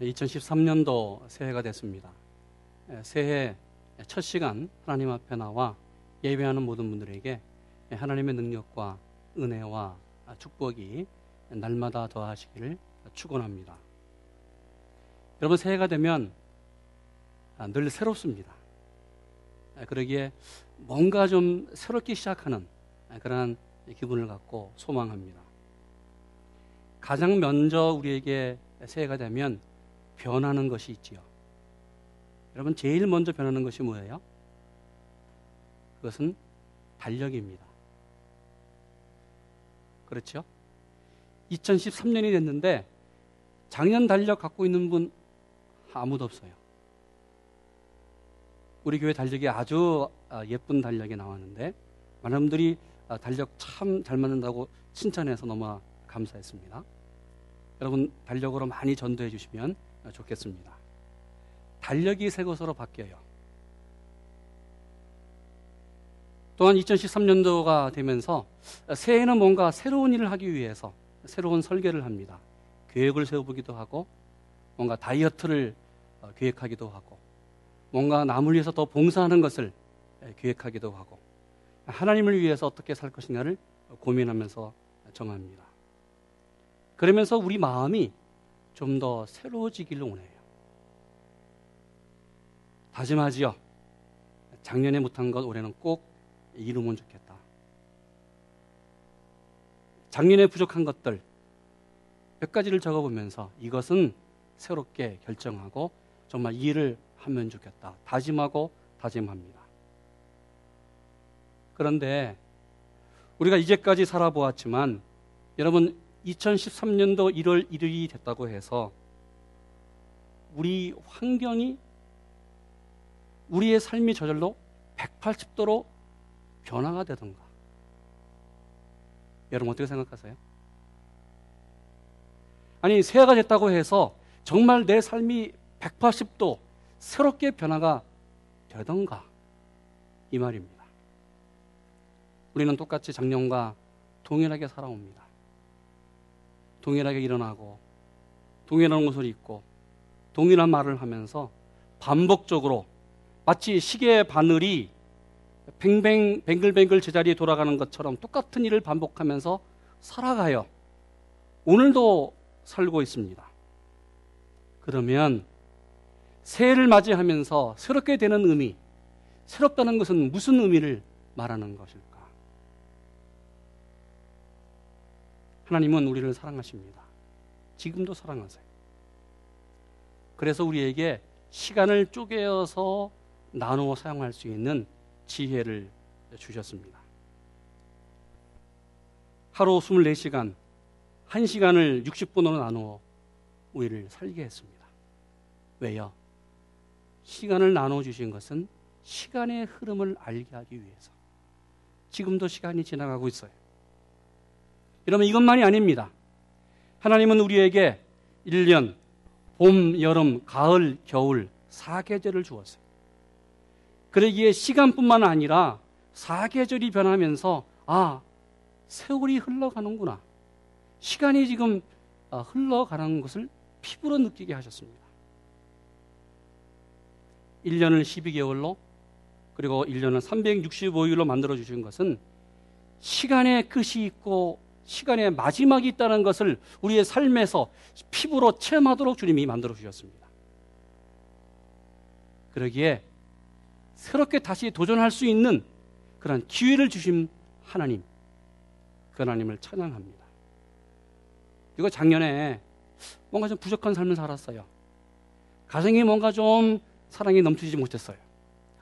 2013년도 새해가 됐습니다. 새해 첫 시간 하나님 앞에 나와 예배하는 모든 분들에게 하나님의 능력과 은혜와 축복이 날마다 더하시기를 축원합니다. 여러분 새해가 되면 늘 새롭습니다. 그러기에 뭔가 좀 새롭게 시작하는 그러한 기분을 갖고 소망합니다. 가장 먼저 우리에게 새해가 되면 변하는 것이 있지요. 여러분 제일 먼저 변하는 것이 뭐예요? 그것은 달력입니다. 그렇죠? 2013년이 됐는데 작년 달력 갖고 있는 분 아무도 없어요. 우리 교회 달력이 아주 아, 예쁜 달력이 나왔는데 많은 분들이 아, 달력 참 잘 맞는다고 칭찬해서 너무 감사했습니다. 여러분 달력으로 많이 전도해 주시면 좋겠습니다. 달력이 새 것으로 바뀌어요. 또한 2013년도가 되면서 새해에는 뭔가 새로운 일을 하기 위해서 새로운 설계를 합니다. 계획을 세워보기도 하고 뭔가 다이어트를 어, 계획하기도 하고 뭔가 남을 위해서 더 봉사하는 것을 계획하기도 하고 하나님을 위해서 어떻게 살 것인가를 고민하면서 정합니다. 그러면서 우리 마음이 좀 더 새로워지기를 원해요. 다짐하지요. 작년에 못한 것 올해는 꼭 이루면 좋겠다. 작년에 부족한 것들 몇 가지를 적어보면서 이것은 새롭게 결정하고 정말 이해를 하면 좋겠다. 다짐하고 다짐합니다. 그런데 우리가 이제까지 살아보았지만 여러분 2013년도 1월 1일이 됐다고 해서 우리 환경이 우리의 삶이 저절로 180도로 변화가 되던가. 여러분 어떻게 생각하세요? 아니, 새해가 됐다고 해서 정말 내 삶이 180도 새롭게 변화가 되던가. 이 말입니다. 우리는 똑같이 작년과 동일하게 살아옵니다. 동일하게 일어나고, 동일한 옷을 입고, 동일한 말을 하면서 반복적으로 마치 시계의 바늘이 뱅뱅 뱅글뱅글 제자리에 돌아가는 것처럼 똑같은 일을 반복하면서 살아가요. 오늘도 살고 있습니다. 그러면 새해를 맞이하면서 새롭게 되는 의미, 새롭다는 것은 무슨 의미를 말하는 것일까? 하나님은 우리를 사랑하십니다. 지금도 사랑하세요. 그래서 우리에게 시간을 쪼개어서 나누어 사용할 수 있는 지혜를 주셨습니다. 하루 24시간, 1시간을 60분으로 나누어 우리를 살게 했습니다. 왜요? 시간을 나눠 주신 것은 시간의 흐름을 알게 하기 위해서. 지금도 시간이 지나가고 있어요. 여러분, 이것만이 아닙니다. 하나님은 우리에게 1년, 봄, 여름, 가을, 겨울, 사계절을 주었어요. 그러기에 시간뿐만 아니라 사계절이 변하면서 아 세월이 흘러가는구나 시간이 지금 아, 흘러가는 것을 피부로 느끼게 하셨습니다. 1년을 12개월로 그리고 1년을 365일로 만들어 주신 것은 시간의 끝이 있고 시간의 마지막이 있다는 것을 우리의 삶에서 피부로 체험하도록 주님이 만들어 주셨습니다. 그러기에 새롭게 다시 도전할 수 있는 그런 기회를 주신 하나님, 그 하나님을 찬양합니다. 이거 작년에 뭔가 좀 부족한 삶을 살았어요. 가정이 뭔가 좀 사랑이 넘치지 못했어요.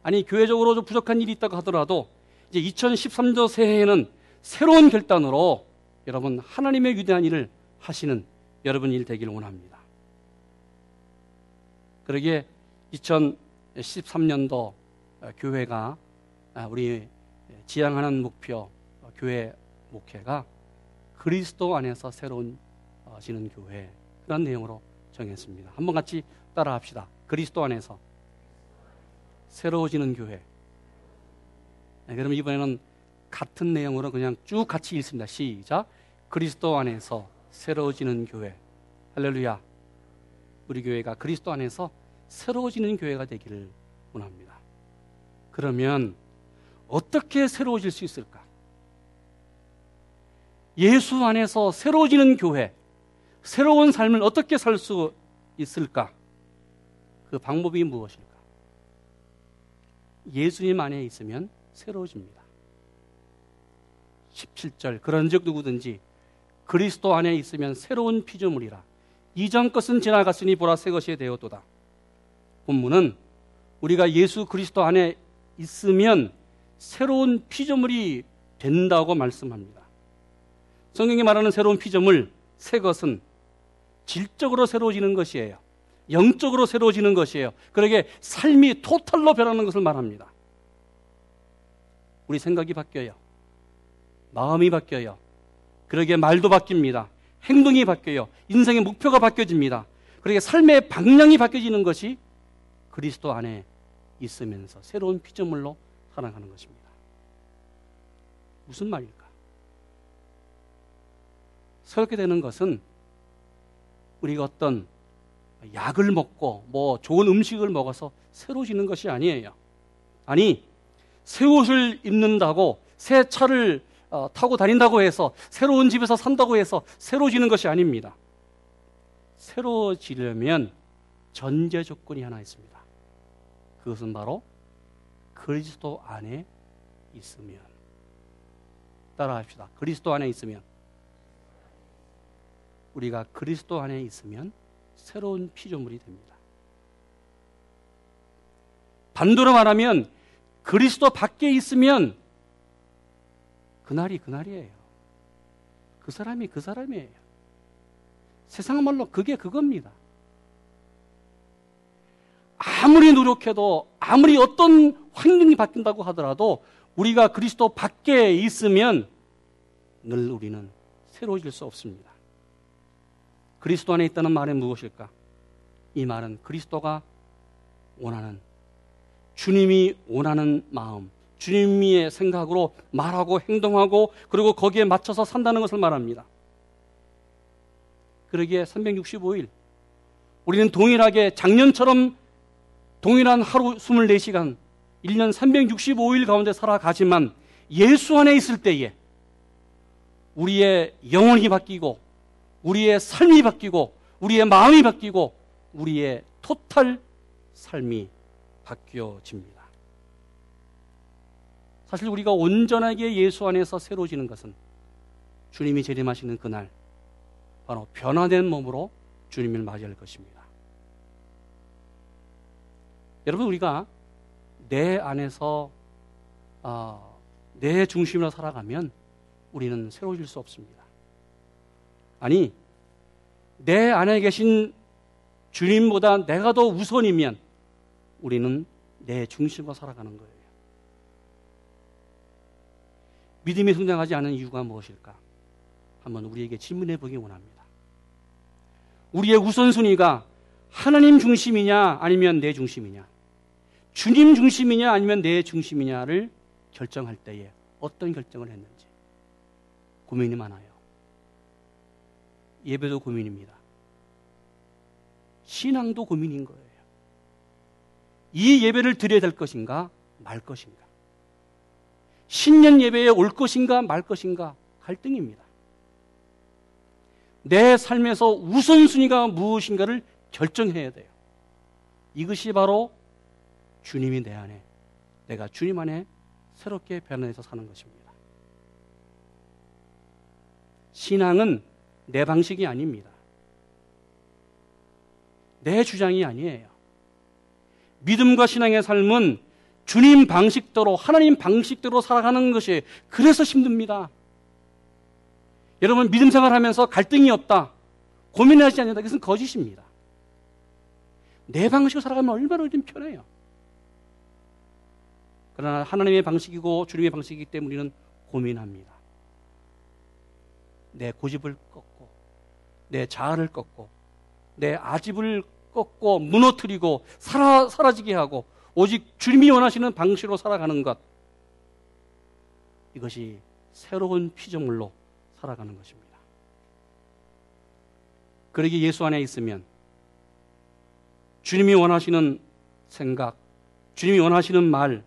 아니, 교회적으로 좀 부족한 일이 있다고 하더라도 이제 2013년 새해에는 새로운 결단으로 여러분 하나님의 위대한 일을 하시는 여러분 일 되기를 원합니다. 그러기에 2013년도 어, 교회가 아, 우리 지향하는 목표 어, 교회 목회가 그리스도 안에서 새로운 어, 지는 교회 그런 내용으로 정했습니다. 한번 같이 따라합시다. 그리스도 안에서 새로워지는 교회. 네, 그럼 이번에는 같은 내용으로 그냥 쭉 같이 읽습니다. 시작. 그리스도 안에서 새로워지는 교회. 할렐루야. 우리 교회가 그리스도 안에서 새로워지는 교회가 되기를 원합니다. 그러면 어떻게 새로워질 수 있을까? 예수 안에서 새로워지는 교회, 새로운 삶을 어떻게 살 수 있을까? 그 방법이 무엇일까? 예수님 안에 있으면 새로워집니다. 17절 그런즉 누구든지 그리스도 안에 있으면 새로운 피조물이라 이전 것은 지나갔으니 보라 새 것이 되었도다. 본문은 우리가 예수 그리스도 안에 있으면 새로운 피조물이 된다고 말씀합니다. 성경이 말하는 새로운 피조물, 새 것은 질적으로 새로워지는 것이에요. 영적으로 새로워지는 것이에요. 그러게 삶이 토탈로 변하는 것을 말합니다. 우리 생각이 바뀌어요. 마음이 바뀌어요. 그러게 말도 바뀝니다. 행동이 바뀌어요. 인생의 목표가 바뀌어집니다. 그러게 삶의 방향이 바뀌어지는 것이 그리스도 안에 있으면서 새로운 피조물로 살아가는 것입니다. 무슨 말일까? 새롭게 되는 것은 우리가 어떤 약을 먹고 뭐 좋은 음식을 먹어서 새로워지는 것이 아니에요. 아니, 새 옷을 입는다고 새 차를 어, 타고 다닌다고 해서 새로운 집에서 산다고 해서 새로워지는 것이 아닙니다. 새로워지려면 전제 조건이 하나 있습니다. 그것은 바로 그리스도 안에 있으면 따라합시다. 그리스도 안에 있으면 우리가 그리스도 안에 있으면 새로운 피조물이 됩니다. 반대로 말하면 그리스도 밖에 있으면 그날이 그날이에요. 그 사람이 그 사람이에요. 세상 말로 그게 그겁니다. 아무리 노력해도 아무리 어떤 환경이 바뀐다고 하더라도 우리가 그리스도 밖에 있으면 늘 우리는 새로워질 수 없습니다. 그리스도 안에 있다는 말은 무엇일까? 이 말은 그리스도가 원하는 주님이 원하는 마음, 주님의 생각으로 말하고 행동하고 그리고 거기에 맞춰서 산다는 것을 말합니다. 그러기에 365일 우리는 동일하게 작년처럼 동일한 하루 24시간 1년 365일 가운데 살아가지만 예수 안에 있을 때에 우리의 영혼이 바뀌고 우리의 삶이 바뀌고 우리의 마음이 바뀌고 우리의 토탈 삶이 바뀌어집니다. 사실 우리가 온전하게 예수 안에서 새로워지는 것은 주님이 재림하시는 그날 바로 변화된 몸으로 주님을 맞이할 것입니다. 여러분 우리가 내 안에서 어, 내 중심으로 살아가면 우리는 새로워질 수 없습니다. 아니 내 안에 계신 주님보다 내가 더 우선이면 우리는 내 중심으로 살아가는 거예요. 믿음이 성장하지 않은 이유가 무엇일까? 한번 우리에게 질문해 보기 원합니다. 우리의 우선순위가 하나님 중심이냐 아니면 내 중심이냐? 주님 중심이냐 아니면 내 중심이냐를 결정할 때에 어떤 결정을 했는지 고민이 많아요. 예배도 고민입니다. 신앙도 고민인 거예요. 이 예배를 드려야 될 것인가 말 것인가? 신년 예배에 올 것인가 말 것인가 갈등입니다. 내 삶에서 우선순위가 무엇인가를 결정해야 돼요. 이것이 바로 주님이 내 안에, 내가 주님 안에 새롭게 변해서 사는 것입니다. 신앙은 내 방식이 아닙니다. 내 주장이 아니에요. 믿음과 신앙의 삶은 주님 방식대로 하나님 방식대로 살아가는 것이 그래서 힘듭니다. 여러분 믿음 생활하면서 갈등이 없다. 고민하지 않는다. 그것은 거짓입니다. 내 방식으로 살아가면 얼마나 좀 편해요. 그러나 하나님의 방식이고 주님의 방식이기 때문에 우리는 고민합니다. 내 고집을 꺾고 내 자아를 꺾고 내 아집을 꺾고 무너뜨리고 사라, 사라지게 하고 오직 주님이 원하시는 방식으로 살아가는 것. 이것이 새로운 피조물로 살아가는 것입니다. 그러기 예수 안에 있으면 주님이 원하시는 생각, 주님이 원하시는 말,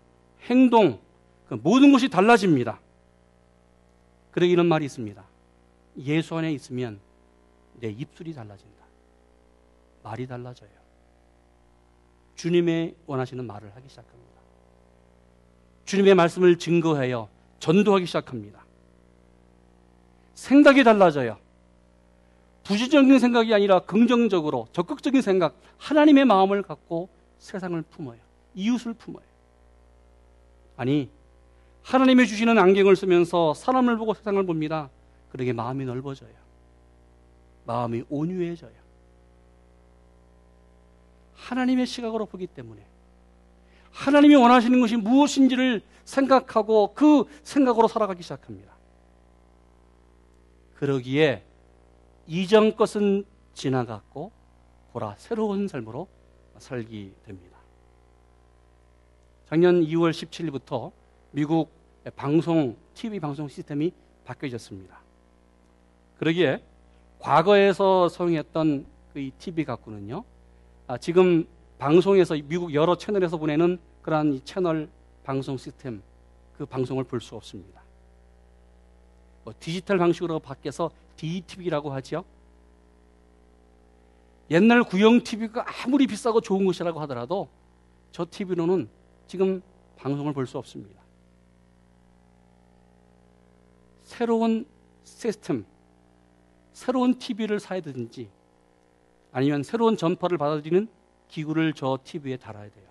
행동, 그 모든 것이 달라집니다. 그래 이런 말이 있습니다. 예수 안에 있으면 내 입술이 달라진다. 말이 달라져요. 주님의 원하시는 말을 하기 시작합니다. 주님의 말씀을 증거하여 전도하기 시작합니다. 생각이 달라져요. 부정적인 생각이 아니라 긍정적으로 적극적인 생각, 하나님의 마음을 갖고 세상을 품어요. 이웃을 품어요. 아니, 하나님이 주시는 안경을 쓰면서 사람을 보고 세상을 봅니다. 그러게 마음이 넓어져요. 마음이 온유해져요. 하나님의 시각으로 보기 때문에 하나님이 원하시는 것이 무엇인지를 생각하고 그 생각으로 살아가기 시작합니다. 그러기에 이전 것은 지나갔고 보라 새로운 삶으로 살기 됩니다. 작년 2월 17일부터 미국 방송 TV 방송 시스템이 바뀌어졌습니다. 그러기에 과거에서 사용했던 그 TV 갖고는요. 아, 지금 방송에서 미국 여러 채널에서 보내는 그러한 채널 방송 시스템 그 방송을 볼 수 없습니다. 뭐 디지털 방식으로 바뀌어서 DTV라고 하죠. 옛날 구형 TV가 아무리 비싸고 좋은 것이라고 하더라도 저 TV로는 지금 방송을 볼 수 없습니다. 새로운 시스템, 새로운 TV를 사야 되든지 아니면 새로운 전파를 받아들이는 기구를 저 TV에 달아야 돼요.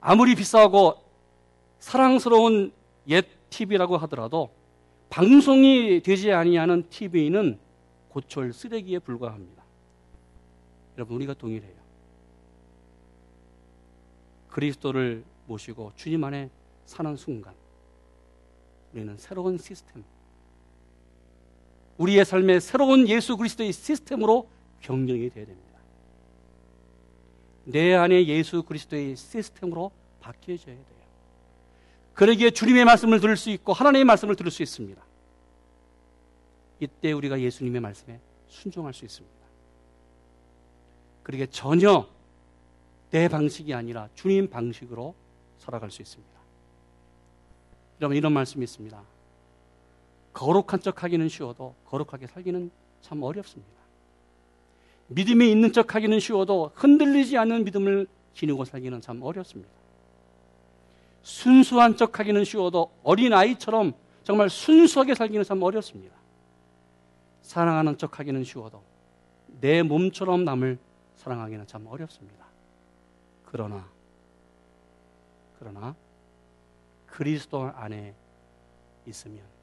아무리 비싸고 사랑스러운 옛 TV라고 하더라도 방송이 되지 아니하는 TV는 고철 쓰레기에 불과합니다. 여러분 우리가 동일해요. 그리스도를 모시고 주님 안에 사는 순간 우리는 새로운 시스템 우리의 삶의 새로운 예수 그리스도의 시스템으로 경영이 되어야 됩니다. 내 안에 예수 그리스도의 시스템으로 바뀌어져야 돼요. 그러기에 주님의 말씀을 들을 수 있고 하나님의 말씀을 들을 수 있습니다. 이때 우리가 예수님의 말씀에 순종할 수 있습니다. 그러기에 전혀 내 방식이 아니라 주님 방식으로 살아갈 수 있습니다. 여러분 이런 말씀이 있습니다. 거룩한 척 하기는 쉬워도 거룩하게 살기는 참 어렵습니다. 믿음이 있는 척 하기는 쉬워도 흔들리지 않는 믿음을 지니고 살기는 참 어렵습니다. 순수한 척 하기는 쉬워도 어린아이처럼 정말 순수하게 살기는 참 어렵습니다. 사랑하는 척 하기는 쉬워도 내 몸처럼 남을 사랑하기는 참 어렵습니다. 그러나, 그러나 그리스도 안에 있으면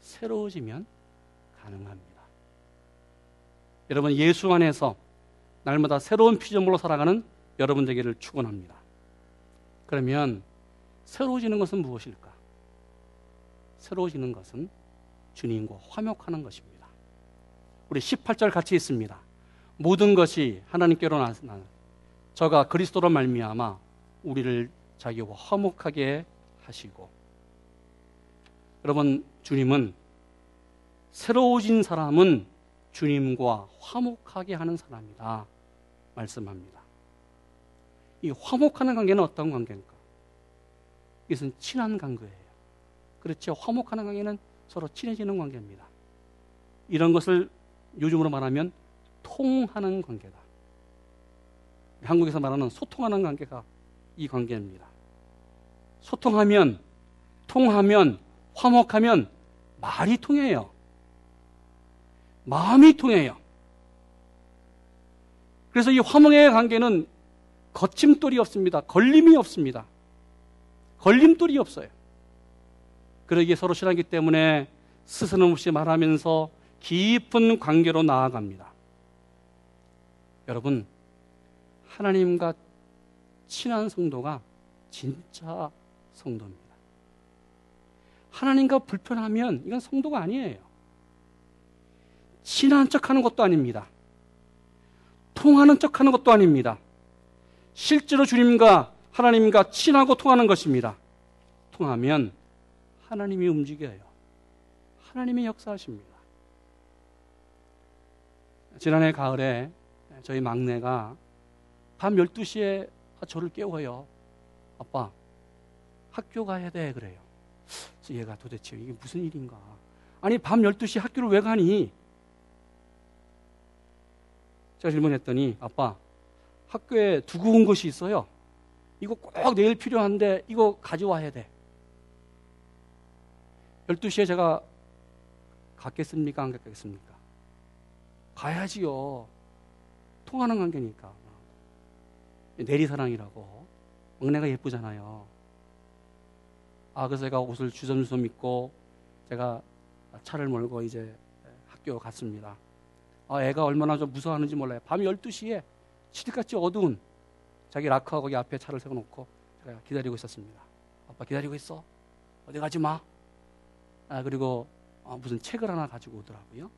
새로워지면 가능합니다. 여러분 예수 안에서 날마다 새로운 피조물로 살아가는 여러분 되기를 축원합니다. 그러면 새로워지는 것은 무엇일까? 새로워지는 것은 주님과 화목하는 것입니다. 우리 18절 같이 있습니다. 모든 것이 하나님께로 나나 저가 그리스도로 말미암아 우리를 자기와 화목하게 하시고 여러분 주님은 새로워진 사람은 주님과 화목하게 하는 사람이다 말씀합니다. 이 화목하는 관계는 어떤 관계입니까? 이것은 친한 관계예요. 그렇죠. 화목하는 관계는 서로 친해지는 관계입니다. 이런 것을 요즘으로 말하면 통하는 관계다. 한국에서 말하는 소통하는 관계가 이 관계입니다. 소통하면, 통하면, 화목하면 말이 통해요. 마음이 통해요. 그래서 이 화목의 관계는 거침돌이 없습니다. 걸림이 없습니다. 걸림돌이 없어요. 그러기에 서로 싫어하기 때문에 스스럼 없이 말하면서 깊은 관계로 나아갑니다. 여러분, 하나님과 친한 성도가 진짜 성도입니다. 하나님과 불편하면 이건 성도가 아니에요. 친한 척 하는 것도 아닙니다. 통하는 척 하는 것도 아닙니다. 실제로 주님과 하나님과 친하고 통하는 것입니다. 통하면 하나님이 움직여요. 하나님이 역사하십니다. 지난해 가을에 저희 막내가 밤 12시에 저를 깨워요. 아빠, 학교 가야 돼. 그래요. 그래서 얘가 도대체 이게 무슨 일인가. 아니, 밤 12시 학교를 왜 가니? 제가 질문했더니, 아빠, 학교에 두고 온 것이 있어요. 이거 꼭 내일 필요한데, 이거 가져와야 돼. 12시에 제가 갔겠습니까? 안 갔겠습니까? 가야지요. 통하는 관계니까. 내리사랑이라고. 막내가 예쁘잖아요. 아, 그래서 제가 옷을 주섬주섬 입고 제가 차를 몰고 이제 학교 갔습니다. 아, 애가 얼마나 좀 무서워하는지 몰라요. 밤 12시에 칠흑같이 어두운 자기 라커 거기 앞에 차를 세워놓고 제가 기다리고 있었습니다. 아빠 기다리고 있어. 어디 가지 마. 아, 그리고 어, 무슨 책을 하나 가지고 오더라고요.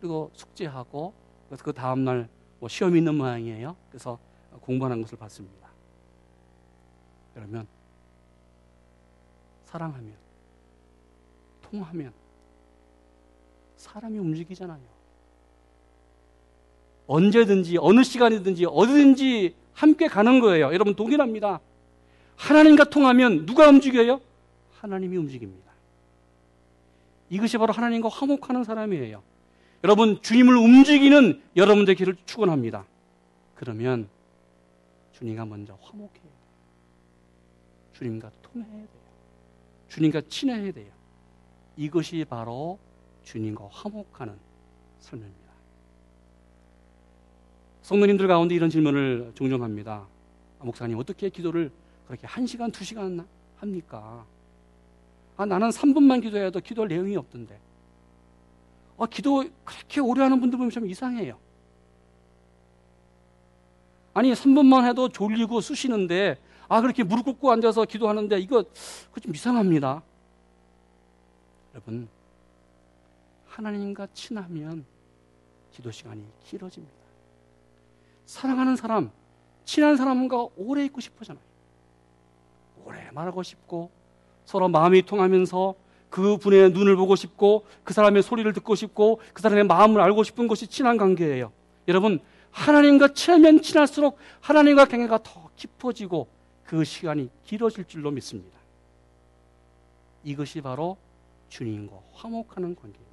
그리고 숙제하고 그래서 그 다음날 뭐 시험이 있는 모양이에요. 그래서 공부하는 것을 봤습니다. 그러면 사랑하면 통하면 사람이 움직이잖아요. 언제든지 어느 시간이든지 어디든지 함께 가는 거예요. 여러분 동일합니다. 하나님과 통하면 누가 움직여요? 하나님이 움직입니다. 이것이 바로 하나님과 화목하는 사람이에요. 여러분 주님을 움직이는 여러분들 길을 축원합니다. 그러면 주님과 먼저 화목해야 돼요. 주님과 통해야 돼요. 주님과 친해야 돼요. 이것이 바로 주님과 화목하는 삶입니다. 성도님들 가운데 이런 질문을 종종 합니다. 아, 목사님, 어떻게 기도를 그렇게 한 시간, 두 시간 합니까? 아, 나는 3분만 기도해도 기도할 내용이 없던데. 아, 기도 그렇게 오래 하는 분들 보면 좀 이상해요. 아니, 3분만 해도 졸리고 쑤시는데, 아, 그렇게 무릎 꿇고 앉아서 기도하는데, 이거, 좀 이상합니다. 여러분, 하나님과 친하면 기도 시간이 길어집니다. 사랑하는 사람, 친한 사람과 오래 있고 싶어잖아요. 오래 말하고 싶고, 서로 마음이 통하면서 그 분의 눈을 보고 싶고 그 사람의 소리를 듣고 싶고 그 사람의 마음을 알고 싶은 것이 친한 관계예요. 여러분 하나님과 친하면 친할수록 하나님과 관계가 더 깊어지고 그 시간이 길어질 줄로 믿습니다. 이것이 바로 주님과 화목하는 관계입니다.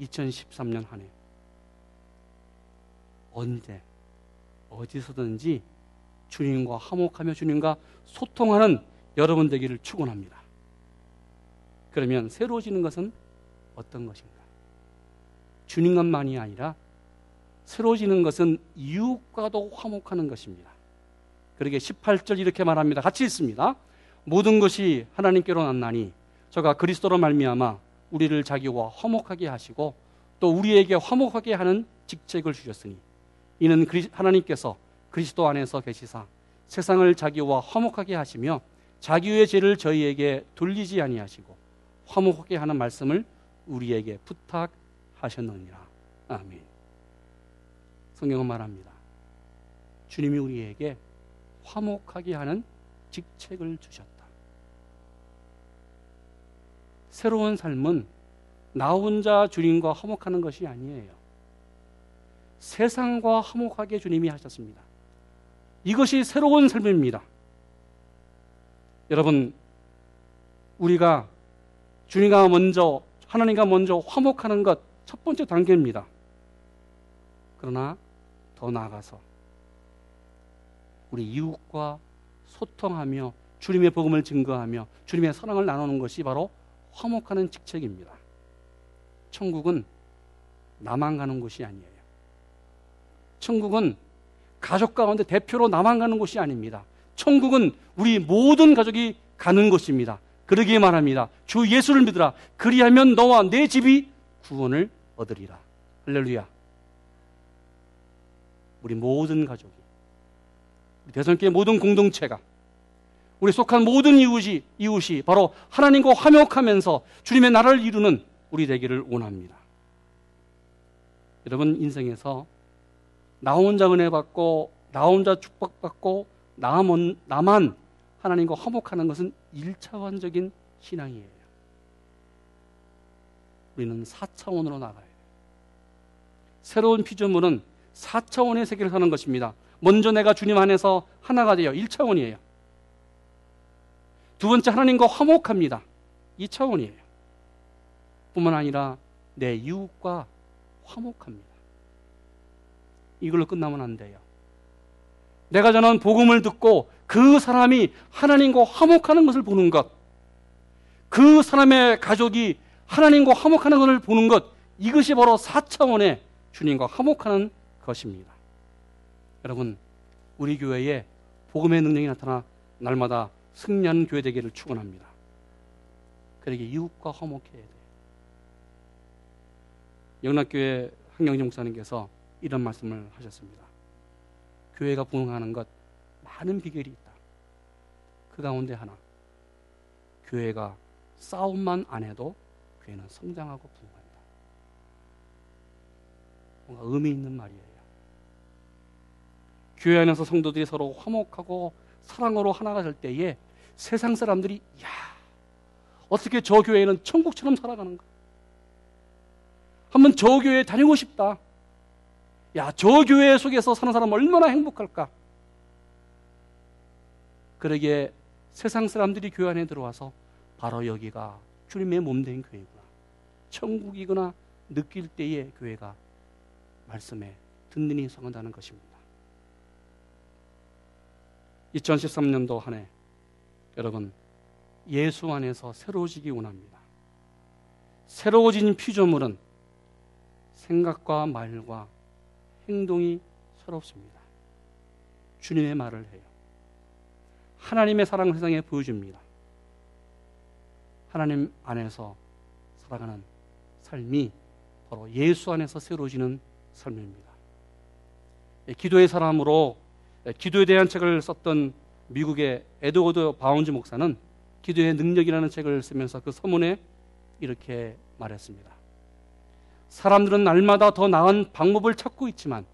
2013년 한 해 언제 어디서든지 주님과 화목하며 주님과 소통하는 여러분 되기를 축원합니다. 그러면 새로워지는 것은 어떤 것인가? 주님만이 아니라 새로워지는 것은 이웃과도 화목하는 것입니다. 그러게 18절 이렇게 말합니다. 같이 읽습니다. 모든 것이 하나님께로 났나니 저가 그리스도로 말미암아 우리를 자기와 화목하게 하시고 또 우리에게 화목하게 하는 직책을 주셨으니 이는 하나님께서 그리스도 안에서 계시사 세상을 자기와 화목하게 하시며 자기의 죄를 저희에게 돌리지 아니하시고 화목하게 하는 말씀을 우리에게 부탁하셨느니라. 아멘. 성경은 말합니다. 주님이 우리에게 화목하게 하는 직책을 주셨다. 새로운 삶은 나 혼자 주님과 화목하는 것이 아니에요. 세상과 화목하게 주님이 하셨습니다. 이것이 새로운 삶입니다. 여러분, 우리가 주님과 먼저, 하나님과 먼저 화목하는 것 첫 번째 단계입니다. 그러나 더 나아가서 우리 이웃과 소통하며 주님의 복음을 증거하며 주님의 사랑을 나누는 것이 바로 화목하는 직책입니다. 천국은 나만 가는 곳이 아니에요. 천국은 가족 가운데 대표로 나만 가는 곳이 아닙니다. 천국은 우리 모든 가족이 가는 곳입니다. 그러기에 말합니다. 주 예수를 믿으라. 그리하면 너와 내 집이 구원을 얻으리라. 할렐루야. 우리 모든 가족이, 대선교회 모든 공동체가, 우리 속한 모든 이웃이, 이웃이 바로 하나님과 화목하면서 주님의 나라를 이루는 우리 되기를 원합니다. 여러분 인생에서 나 혼자 은혜 받고 나 혼자 축복받고 나만, 나만 하나님과 화목하는 것은 1차원적인 신앙이에요. 우리는 4차원으로 나가야 돼요. 새로운 피조물은 4차원의 세계를 사는 것입니다. 먼저 내가 주님 안에서 하나가 되어 1차원이에요. 두 번째 하나님과 화목합니다. 2차원이에요. 뿐만 아니라 내 이웃과 화목합니다. 이걸로 끝나면 안 돼요. 내가 전한 복음을 듣고 그 사람이 하나님과 화목하는 것을 보는 것, 그 사람의 가족이 하나님과 화목하는 것을 보는 것, 이것이 바로 4차원의 주님과 화목하는 것입니다. 여러분, 우리 교회에 복음의 능력이 나타나 날마다 승리하는 교회 되기를 축원합니다. 그러게 이웃과 화목해야 돼요. 영락교회 한경진 목사님께서 이런 말씀을 하셨습니다. 교회가 부흥하는 것 많은 비결이 있다. 그 가운데 하나. 교회가 싸움만 안 해도 교회는 성장하고 부흥한다. 뭔가 의미 있는 말이에요. 교회 안에서 성도들이 서로 화목하고 사랑으로 하나가 될 때에 세상 사람들이 야 어떻게 저 교회는 천국처럼 살아가는가? 한번 저 교회에 다니고 싶다. 야, 저 교회 속에서 사는 사람 얼마나 행복할까? 그러기에 세상 사람들이 교회 안에 들어와서 바로 여기가 주님의 몸된 교회구나. 천국이구나 느낄 때에 교회가 말씀에 든든히 성한다는 것입니다. 2013년도 한 해 여러분 예수 안에서 새로워지기 원합니다. 새로워진 피조물은 생각과 말과 행동이 새롭습니다. 주님의 말을 해요. 하나님의 사랑을 세상에 보여줍니다. 하나님 안에서 살아가는 삶이 바로 예수 안에서 새로워지는 삶입니다. 예, 기도의 사람으로 예, 기도에 대한 책을 썼던 미국의 에드워드 바운즈 목사는 기도의 능력이라는 책을 쓰면서 그 서문에 이렇게 말했습니다. 사람들은 날마다 더 나은 방법을 찾고 있지만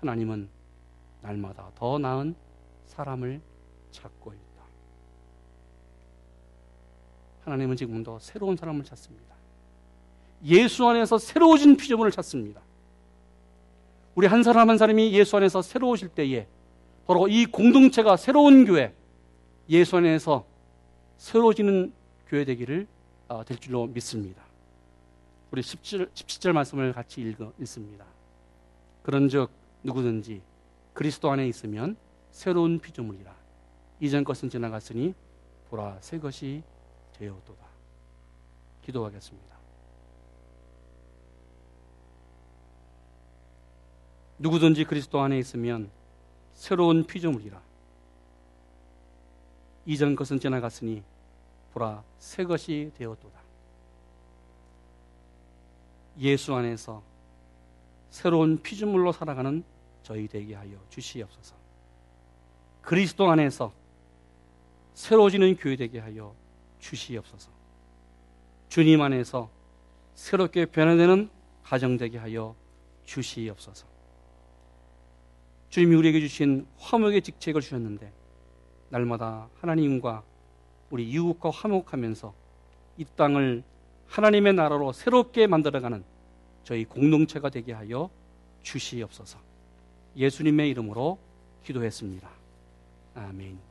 하나님은 날마다 더 나은 사람을 찾고 있다. 하나님은 지금도 새로운 사람을 찾습니다. 예수 안에서 새로워진 피조물을 찾습니다. 우리 한 사람 한 사람이 예수 안에서 새로우실 때에 바로 이 공동체가 새로운 교회, 예수 안에서 새로워지는 교회 되기를 어, 될 줄로 믿습니다. 우리 17, 17절 말씀을 같이 읽어, 읽습니다. 그런즉 누구든지 그리스도 안에 있으면 새로운 피조물이라 이전 것은 지나갔으니 보라 새 것이 되었도다. 기도하겠습니다. 누구든지 그리스도 안에 있으면 새로운 피조물이라 이전 것은 지나갔으니 보라 새 것이 되었도다. 예수 안에서 새로운 피조물로 살아가는 저희 되게 하여 주시옵소서. 그리스도 안에서 새로워지는 교회 되게 하여 주시옵소서. 주님 안에서 새롭게 변화되는 가정 되게 하여 주시옵소서. 주님이 우리에게 주신 화목의 직책을 주셨는데 날마다 하나님과 우리 이웃과 화목하면서 이 땅을 하나님의 나라로 새롭게 만들어가는 저희 공동체가 되게 하여 주시옵소서. 예수님의 이름으로 기도했습니다. 아멘.